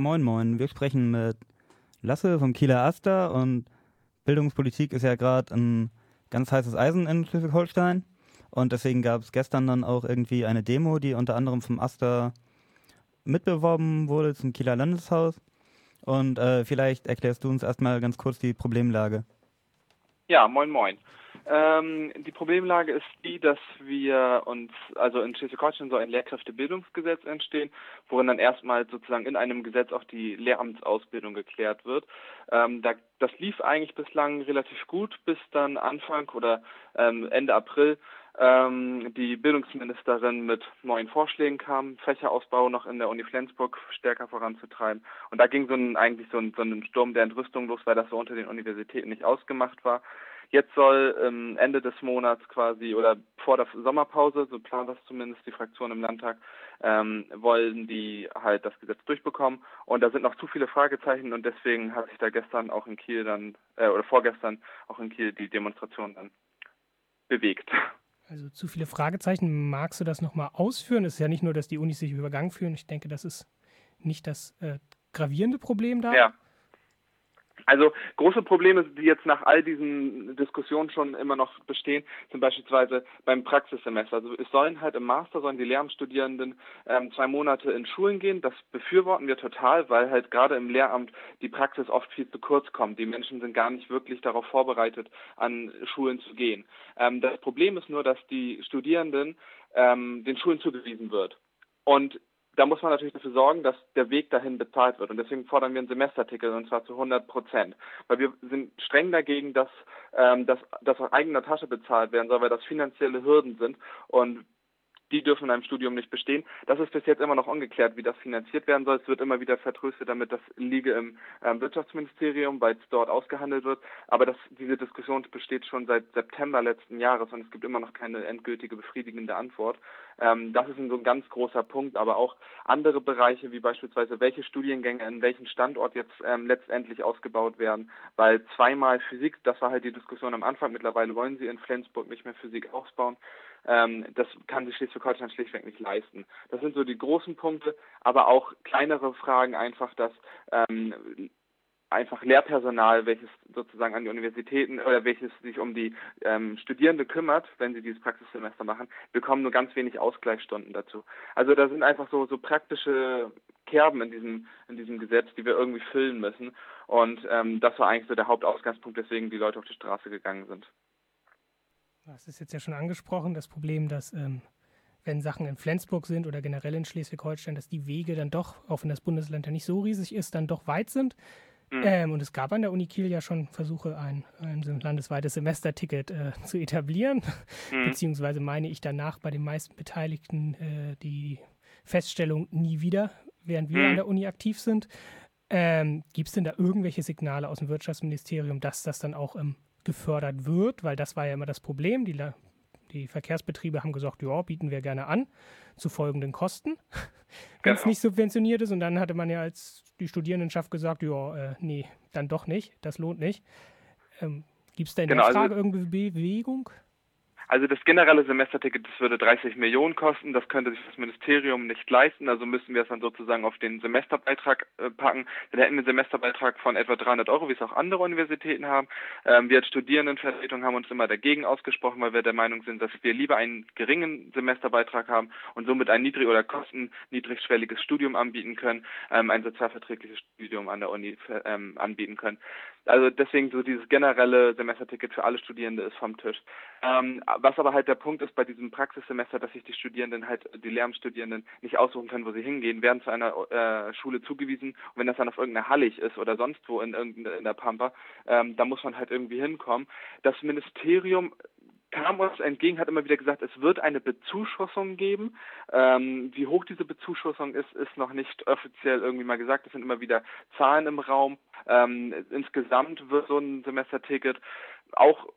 Moin, moin. Wir sprechen mit Lasse vom Kieler Aster und Bildungspolitik ist ja gerade ein ganz heißes Eisen in Schleswig-Holstein. Und deswegen gab es gestern dann auch irgendwie eine Demo, die unter anderem vom Aster mitbeworben wurde zum Kieler Landeshaus. Und äh, vielleicht erklärst du uns erstmal ganz kurz die Problemlage. Ja, moin, moin. Ähm, die Problemlage ist die, dass wir uns, also in Schleswig-Holstein soll ein Lehrkräftebildungsgesetz entstehen, worin dann erstmal sozusagen in einem Gesetz auch die Lehramtsausbildung geklärt wird. Ähm, da, das lief eigentlich bislang relativ gut, bis dann Anfang oder ähm, Ende April ähm, die Bildungsministerin mit neuen Vorschlägen kam, Fächerausbau noch in der Uni Flensburg stärker voranzutreiben. Und da ging so ein, eigentlich so ein, so ein Sturm der Entrüstung los, weil das so unter den Universitäten nicht ausgemacht war. Jetzt soll ähm, Ende des Monats quasi oder vor der Sommerpause, so plant das zumindest die Fraktion im Landtag, ähm, wollen die halt das Gesetz durchbekommen. Und da sind noch zu viele Fragezeichen und deswegen hat sich da gestern auch in Kiel dann, äh, oder vorgestern auch in Kiel die Demonstration dann bewegt. Also zu viele Fragezeichen. Magst du das nochmal ausführen? Es ist ja nicht nur, dass die Unis sich übergangen fühlen. Ich denke, das ist nicht das äh, gravierende Problem da. Ja. Also große Probleme, die jetzt nach all diesen Diskussionen schon immer noch bestehen, sind beispielsweise beim Praxissemester. Also es sollen halt im Master sollen die Lehramtsstudierenden ähm, zwei Monate in Schulen gehen. Das befürworten wir total, weil halt gerade im Lehramt die Praxis oft viel zu kurz kommt. Die Menschen sind gar nicht wirklich darauf vorbereitet, an Schulen zu gehen. Ähm, das Problem ist nur, dass die Studierenden ähm, den Schulen zugewiesen wird. Und da muss man natürlich dafür sorgen, dass der Weg dahin bezahlt wird. Und deswegen fordern wir einen Semesterticket und zwar zu 100 Prozent. Weil wir sind streng dagegen, dass, ähm, das aus eigener Tasche bezahlt werden soll, weil das finanzielle Hürden sind. Und die dürfen in einem Studium nicht bestehen. Das ist bis jetzt immer noch ungeklärt, wie das finanziert werden soll. Es wird immer wieder vertröstet, damit das liege im ähm, Wirtschaftsministerium, weil es dort ausgehandelt wird. Aber das, diese Diskussion besteht schon seit September letzten Jahres und es gibt immer noch keine endgültige befriedigende Antwort. Ähm, das ist ein, so ein ganz großer Punkt, aber auch andere Bereiche, wie beispielsweise welche Studiengänge in welchem Standort jetzt ähm, letztendlich ausgebaut werden, weil zweimal Physik, das war halt die Diskussion am Anfang, mittlerweile wollen sie in Flensburg nicht mehr Physik ausbauen. Ähm, das kann sich Schleswig-Holstein schlichtweg nicht leisten. Das sind so die großen Punkte, aber auch kleinere Fragen einfach, dass ähm, einfach Lehrpersonal, welches sozusagen an die Universitäten oder welches sich um die ähm, Studierende kümmert, wenn sie dieses Praxissemester machen, bekommen nur ganz wenig Ausgleichsstunden dazu. Also da sind einfach so so praktische Kerben in diesem in diesem Gesetz, die wir irgendwie füllen müssen. Und ähm, das war eigentlich so der Hauptausgangspunkt, weswegen die Leute auf die Straße gegangen sind. Das ist jetzt ja schon angesprochen, das Problem, dass ähm, wenn Sachen in Flensburg sind oder generell in Schleswig-Holstein, dass die Wege dann doch, auch wenn das Bundesland ja nicht so riesig ist, dann doch weit sind. Mhm. Ähm, und es gab an der Uni Kiel ja schon Versuche, ein, ein landesweites Semesterticket äh, zu etablieren, mhm. beziehungsweise meine ich danach bei den meisten Beteiligten äh, die Feststellung nie wieder, während wir mhm. an der Uni aktiv sind. Ähm, Gibt es denn da irgendwelche Signale aus dem Wirtschaftsministerium, dass das dann auch ähm, gefördert wird? Weil das war ja immer das Problem. Die, die Verkehrsbetriebe haben gesagt, ja, bieten wir gerne an, zu folgenden Kosten, wenn es genau. nicht subventioniert ist. Und dann hatte man ja als die Studierendenschaft gesagt, ja, äh, nee, dann doch nicht, das lohnt nicht. Ähm, Gibt es da in genau, der also Frage also, irgendwie Bewegung? Also das generelle Semesterticket, das würde 30 Millionen kosten. Das könnte sich das Ministerium nicht leisten. Also müssen wir es dann sozusagen auf den Semesterbeitrag äh, packen. Dann hätten wir einen Semesterbeitrag von etwa 300 Euro, wie es auch andere Universitäten haben. Ähm, wir als Studierendenvertretung haben uns immer dagegen ausgesprochen, weil wir der Meinung sind, dass wir lieber einen geringen Semesterbeitrag haben und somit ein niedrig- oder kostenniedrigschwelliges Studium anbieten können, ähm, ein sozialverträgliches Studium an der Uni ähm, anbieten können. Also deswegen so dieses generelle Semesterticket für alle Studierende ist vom Tisch. Ähm, was aber halt der Punkt ist bei diesem Praxissemester, dass sich die Studierenden halt, die Lehramtsstudierenden nicht aussuchen können, wo sie hingehen, werden zu einer äh, Schule zugewiesen und wenn das dann auf irgendeiner Hallig ist oder sonst wo in, in der Pampa, ähm, da muss man halt irgendwie hinkommen. Das Ministerium kam uns entgegen, hat immer wieder gesagt, es wird eine Bezuschussung geben. Ähm, wie hoch diese Bezuschussung ist, ist noch nicht offiziell irgendwie mal gesagt. Es sind immer wieder Zahlen im Raum. Ähm, insgesamt wird so ein Semesterticket auch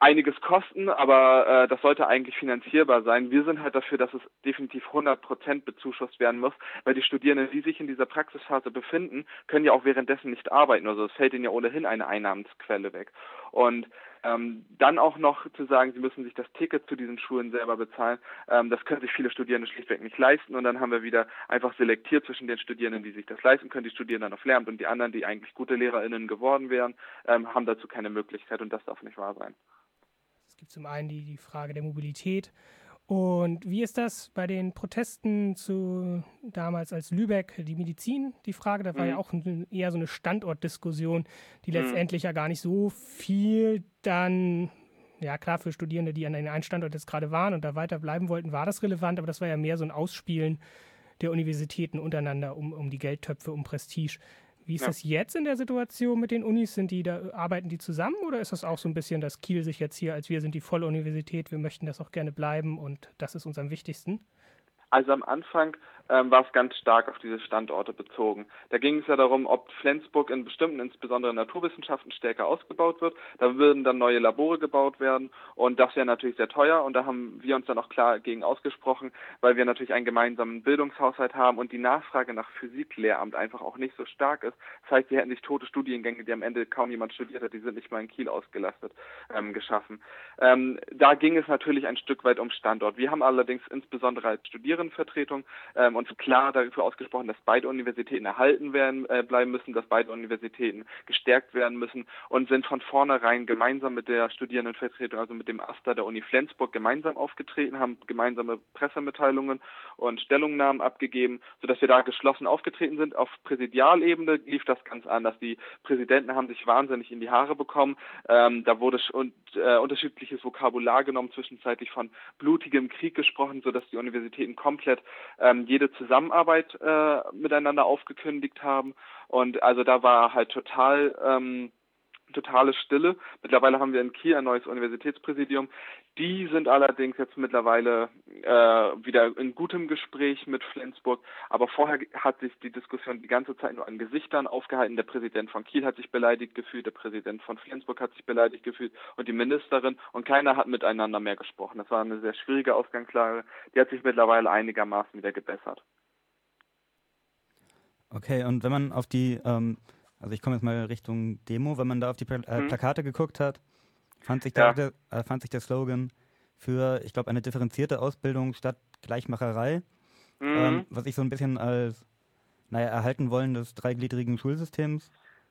einiges kosten, aber äh, das sollte eigentlich finanzierbar sein. Wir sind halt dafür, dass es definitiv 100 Prozent bezuschusst werden muss, weil die Studierenden, die sich in dieser Praxisphase befinden, können ja auch währenddessen nicht arbeiten. Also es fällt ihnen ja ohnehin eine Einnahmensquelle weg. Und Ähm, dann auch noch zu sagen, sie müssen sich das Ticket zu diesen Schulen selber bezahlen, ähm, das können sich viele Studierende schlichtweg nicht leisten. Und dann haben wir wieder einfach selektiert zwischen den Studierenden, die sich das leisten können, die studieren dann auf Lehramt und die anderen, die eigentlich gute LehrerInnen geworden wären, ähm, haben dazu keine Möglichkeit. Und das darf nicht wahr sein. Es gibt zum einen die, die Frage der Mobilität und wie ist das bei den Protesten zu damals als Lübeck die Medizin? Die Frage, da war mhm. ja auch eher so eine Standortdiskussion, die mhm. letztendlich ja gar nicht so viel dann, ja klar, für Studierende, die an den einen Standort jetzt gerade waren und da weiter bleiben wollten, war das relevant, aber das war ja mehr so ein Ausspielen der Universitäten untereinander um, um die Geldtöpfe, um Prestige. Wie ist ja. das jetzt in der Situation mit den Unis? Sind die da, arbeiten die zusammen oder ist das auch so ein bisschen, dass Kiel sich jetzt hier als wir sind die volle Universität, wir möchten das auch gerne bleiben und das ist uns am wichtigsten? Also am Anfang ähm, war es ganz stark auf diese Standorte bezogen. Da ging es ja darum, ob Flensburg in bestimmten, insbesondere Naturwissenschaften, stärker ausgebaut wird. Da würden dann neue Labore gebaut werden und das wäre natürlich sehr teuer und da haben wir uns dann auch klar gegen ausgesprochen, weil wir natürlich einen gemeinsamen Bildungshaushalt haben und die Nachfrage nach Physiklehramt einfach auch nicht so stark ist. Das heißt, wir hätten nicht tote Studiengänge, die am Ende kaum jemand studiert hat, die sind nicht mal in Kiel ausgelastet, ähm, geschaffen. Ähm, da ging es natürlich ein Stück weit um Standort. Wir haben allerdings insbesondere als Studierendenvertretung ähm, uns klar dafür ausgesprochen, dass beide Universitäten erhalten werden äh, bleiben müssen, dass beide Universitäten gestärkt werden müssen und sind von vornherein gemeinsam mit der Studierendenvertretung, also mit dem AStA der Uni Flensburg, gemeinsam aufgetreten, haben gemeinsame Pressemitteilungen und Stellungnahmen abgegeben, sodass wir da geschlossen aufgetreten sind. Auf Präsidialebene lief das ganz anders. Die Präsidenten haben sich wahnsinnig in die Haare bekommen. Ähm, da wurde und, äh, unterschiedliches Vokabular genommen, zwischenzeitlich von blutigem Krieg gesprochen, sodass die Universitäten komplett ähm, jede Zusammenarbeit äh, miteinander aufgekündigt haben. Und also da war halt total ähm, totale Stille. Mittlerweile haben wir in Kiel ein neues Universitätspräsidium. Die sind allerdings jetzt mittlerweile äh, wieder in gutem Gespräch mit Flensburg. Aber vorher hat sich die Diskussion die ganze Zeit nur an Gesichtern aufgehalten. Der Präsident von Kiel hat sich beleidigt gefühlt, der Präsident von Flensburg hat sich beleidigt gefühlt und die Ministerin und keiner hat miteinander mehr gesprochen. Das war eine sehr schwierige Ausgangslage. Die hat sich mittlerweile einigermaßen wieder gebessert. Okay, und wenn man auf die, ähm, also ich komme jetzt mal Richtung Demo, wenn man da auf die Pla äh, mhm. Plakate geguckt hat, fand sich, ja. der, äh, fand sich der Slogan für, ich glaube, eine differenzierte Ausbildung statt Gleichmacherei, mhm. ähm, was ich so ein bisschen als, naja, erhalten wollen des dreigliedrigen Schulsystems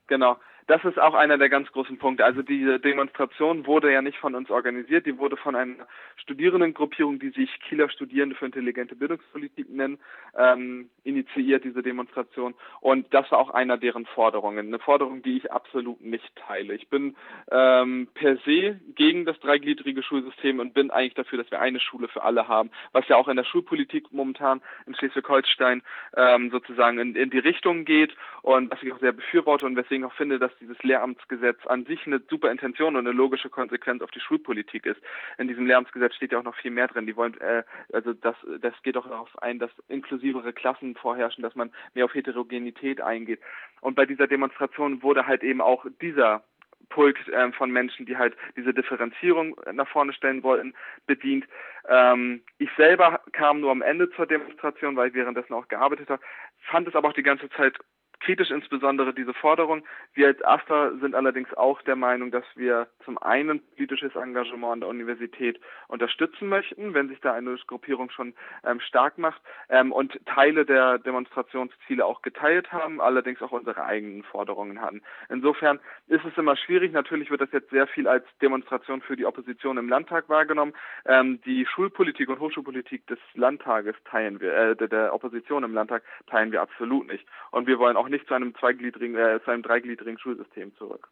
Genau. Das ist auch einer der ganz großen Punkte. Also diese Demonstration wurde ja nicht von uns organisiert, die wurde von einer Studierendengruppierung, die sich Kieler Studierende für intelligente Bildungspolitik nennen, ähm, initiiert, diese Demonstration. Und das war auch einer deren Forderungen. Eine Forderung, die ich absolut nicht teile. Ich bin ähm, per se gegen das dreigliedrige Schulsystem und bin eigentlich dafür, dass wir eine Schule für alle haben, was ja auch in der Schulpolitik momentan in Schleswig-Holstein ähm, sozusagen in, in die Richtung geht und was ich auch sehr befürworte und weswegen auch finde, dass dieses Lehramtsgesetz an sich eine super Intention und eine logische Konsequenz auf die Schulpolitik ist. In diesem Lehramtsgesetz steht ja auch noch viel mehr drin. Die wollen, äh, also das, das geht auch darauf ein, dass inklusivere Klassen vorherrschen, dass man mehr auf Heterogenität eingeht. Und bei dieser Demonstration wurde halt eben auch dieser Pulk äh, von Menschen, die halt diese Differenzierung nach vorne stellen wollten, bedient. Ähm, ich selber kam nur am Ende zur Demonstration, weil ich währenddessen auch gearbeitet habe, fand es aber auch die ganze Zeit kritisch insbesondere diese Forderung. Wir als AStA sind allerdings auch der Meinung, dass wir zum einen politisches Engagement an der Universität unterstützen möchten, wenn sich da eine Gruppierung schon ähm, stark macht ähm, und Teile der Demonstrationsziele auch geteilt haben, allerdings auch unsere eigenen Forderungen hatten. Insofern ist es immer schwierig. Natürlich wird das jetzt sehr viel als Demonstration für die Opposition im Landtag wahrgenommen. Ähm, die Schulpolitik und Hochschulpolitik des Landtages teilen wir, äh, der Opposition im Landtag teilen wir absolut nicht. Und wir wollen auch nicht zu einem zweigliedrigen, äh, zu einem dreigliedrigen Schulsystem zurück.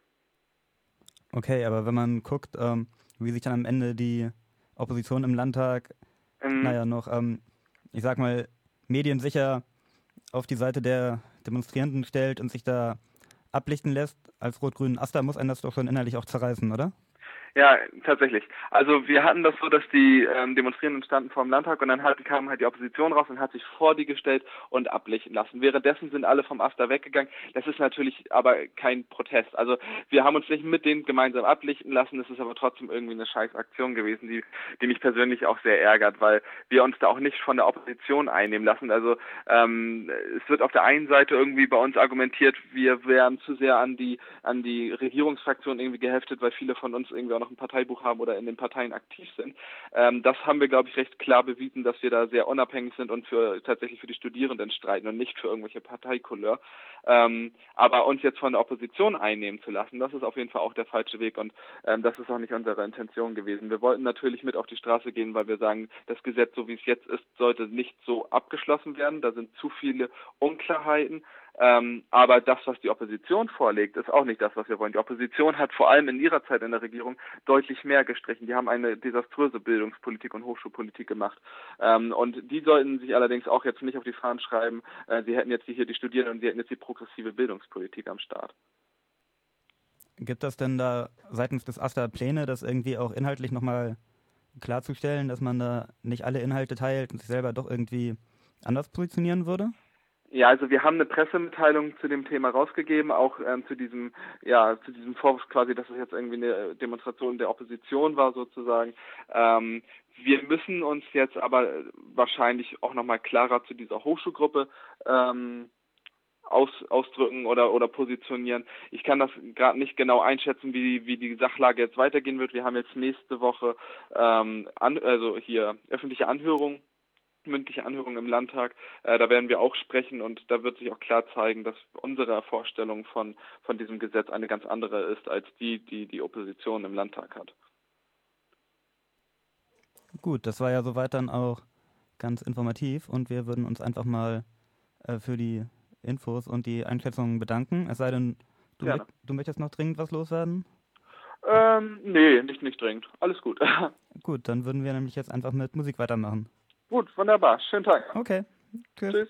Okay, aber wenn man guckt, ähm, wie sich dann am Ende die Opposition im Landtag, ähm, naja, noch, ähm, ich sag mal, mediensicher auf die Seite der Demonstrierenden stellt und sich da ablichten lässt, als rot-grünen Aster muss einen das doch schon innerlich auch zerreißen, oder? Ja, tatsächlich. Also wir hatten das so, dass die ähm, Demonstrierenden standen vor dem Landtag und dann halt, kam halt die Opposition raus und hat sich vor die gestellt und ablichten lassen. Währenddessen sind alle vom AStA weggegangen. Das ist natürlich aber kein Protest. Also wir haben uns nicht mit denen gemeinsam ablichten lassen. Das ist aber trotzdem irgendwie eine scheiß Aktion gewesen, die, die mich persönlich auch sehr ärgert, weil wir uns da auch nicht von der Opposition einnehmen lassen. Also ähm, es wird auf der einen Seite irgendwie bei uns argumentiert, wir wären zu sehr an die an die Regierungsfraktion irgendwie geheftet, weil viele von uns irgendwie auch noch ein Parteibuch haben oder in den Parteien aktiv sind. Ähm, das haben wir, glaube ich, recht klar bewiesen, dass wir da sehr unabhängig sind und für tatsächlich für die Studierenden streiten und nicht für irgendwelche Parteikouleur. Ähm, aber uns jetzt von der Opposition einnehmen zu lassen, das ist auf jeden Fall auch der falsche Weg und ähm, das ist auch nicht unsere Intention gewesen. Wir wollten natürlich mit auf die Straße gehen, weil wir sagen, das Gesetz, so wie es jetzt ist, sollte nicht so abgeschlossen werden. Da sind zu viele Unklarheiten. Ähm, aber das, was die Opposition vorlegt, ist auch nicht das, was wir wollen. Die Opposition hat vor allem in ihrer Zeit in der Regierung deutlich mehr gestrichen. Die haben eine desaströse Bildungspolitik und Hochschulpolitik gemacht. Ähm, und die sollten sich allerdings auch jetzt nicht auf die Fahnen schreiben, äh, sie hätten jetzt hier die Studierenden und sie hätten jetzt die progressive Bildungspolitik am Start. Gibt es denn da seitens des AStA Pläne, das irgendwie auch inhaltlich nochmal klarzustellen, dass man da nicht alle Inhalte teilt und sich selber doch irgendwie anders positionieren würde? Ja, also wir haben eine Pressemitteilung zu dem Thema rausgegeben, auch ähm, zu diesem, ja, zu diesem Vorwurf quasi, dass es jetzt irgendwie eine Demonstration der Opposition war sozusagen. Ähm, wir müssen uns jetzt aber wahrscheinlich auch nochmal klarer zu dieser Hochschulgruppe ähm, aus, ausdrücken oder, oder positionieren. Ich kann das gerade nicht genau einschätzen, wie, wie die Sachlage jetzt weitergehen wird. Wir haben jetzt nächste Woche ähm, an, also hier öffentliche Anhörungen mündliche Anhörung im Landtag. Äh, da werden wir auch sprechen und da wird sich auch klar zeigen, dass unsere Vorstellung von, von diesem Gesetz eine ganz andere ist als die, die die Opposition im Landtag hat. Gut, das war ja soweit dann auch ganz informativ und wir würden uns einfach mal äh, für die Infos und die Einschätzungen bedanken. Es sei denn, du, ja. du möchtest noch dringend was loswerden? Ähm, nee, nicht, nicht dringend. Alles gut. gut, dann würden wir nämlich jetzt einfach mit Musik weitermachen. Gut, wunderbar. Schönen Tag. Okay. Tschüss. Tschüss.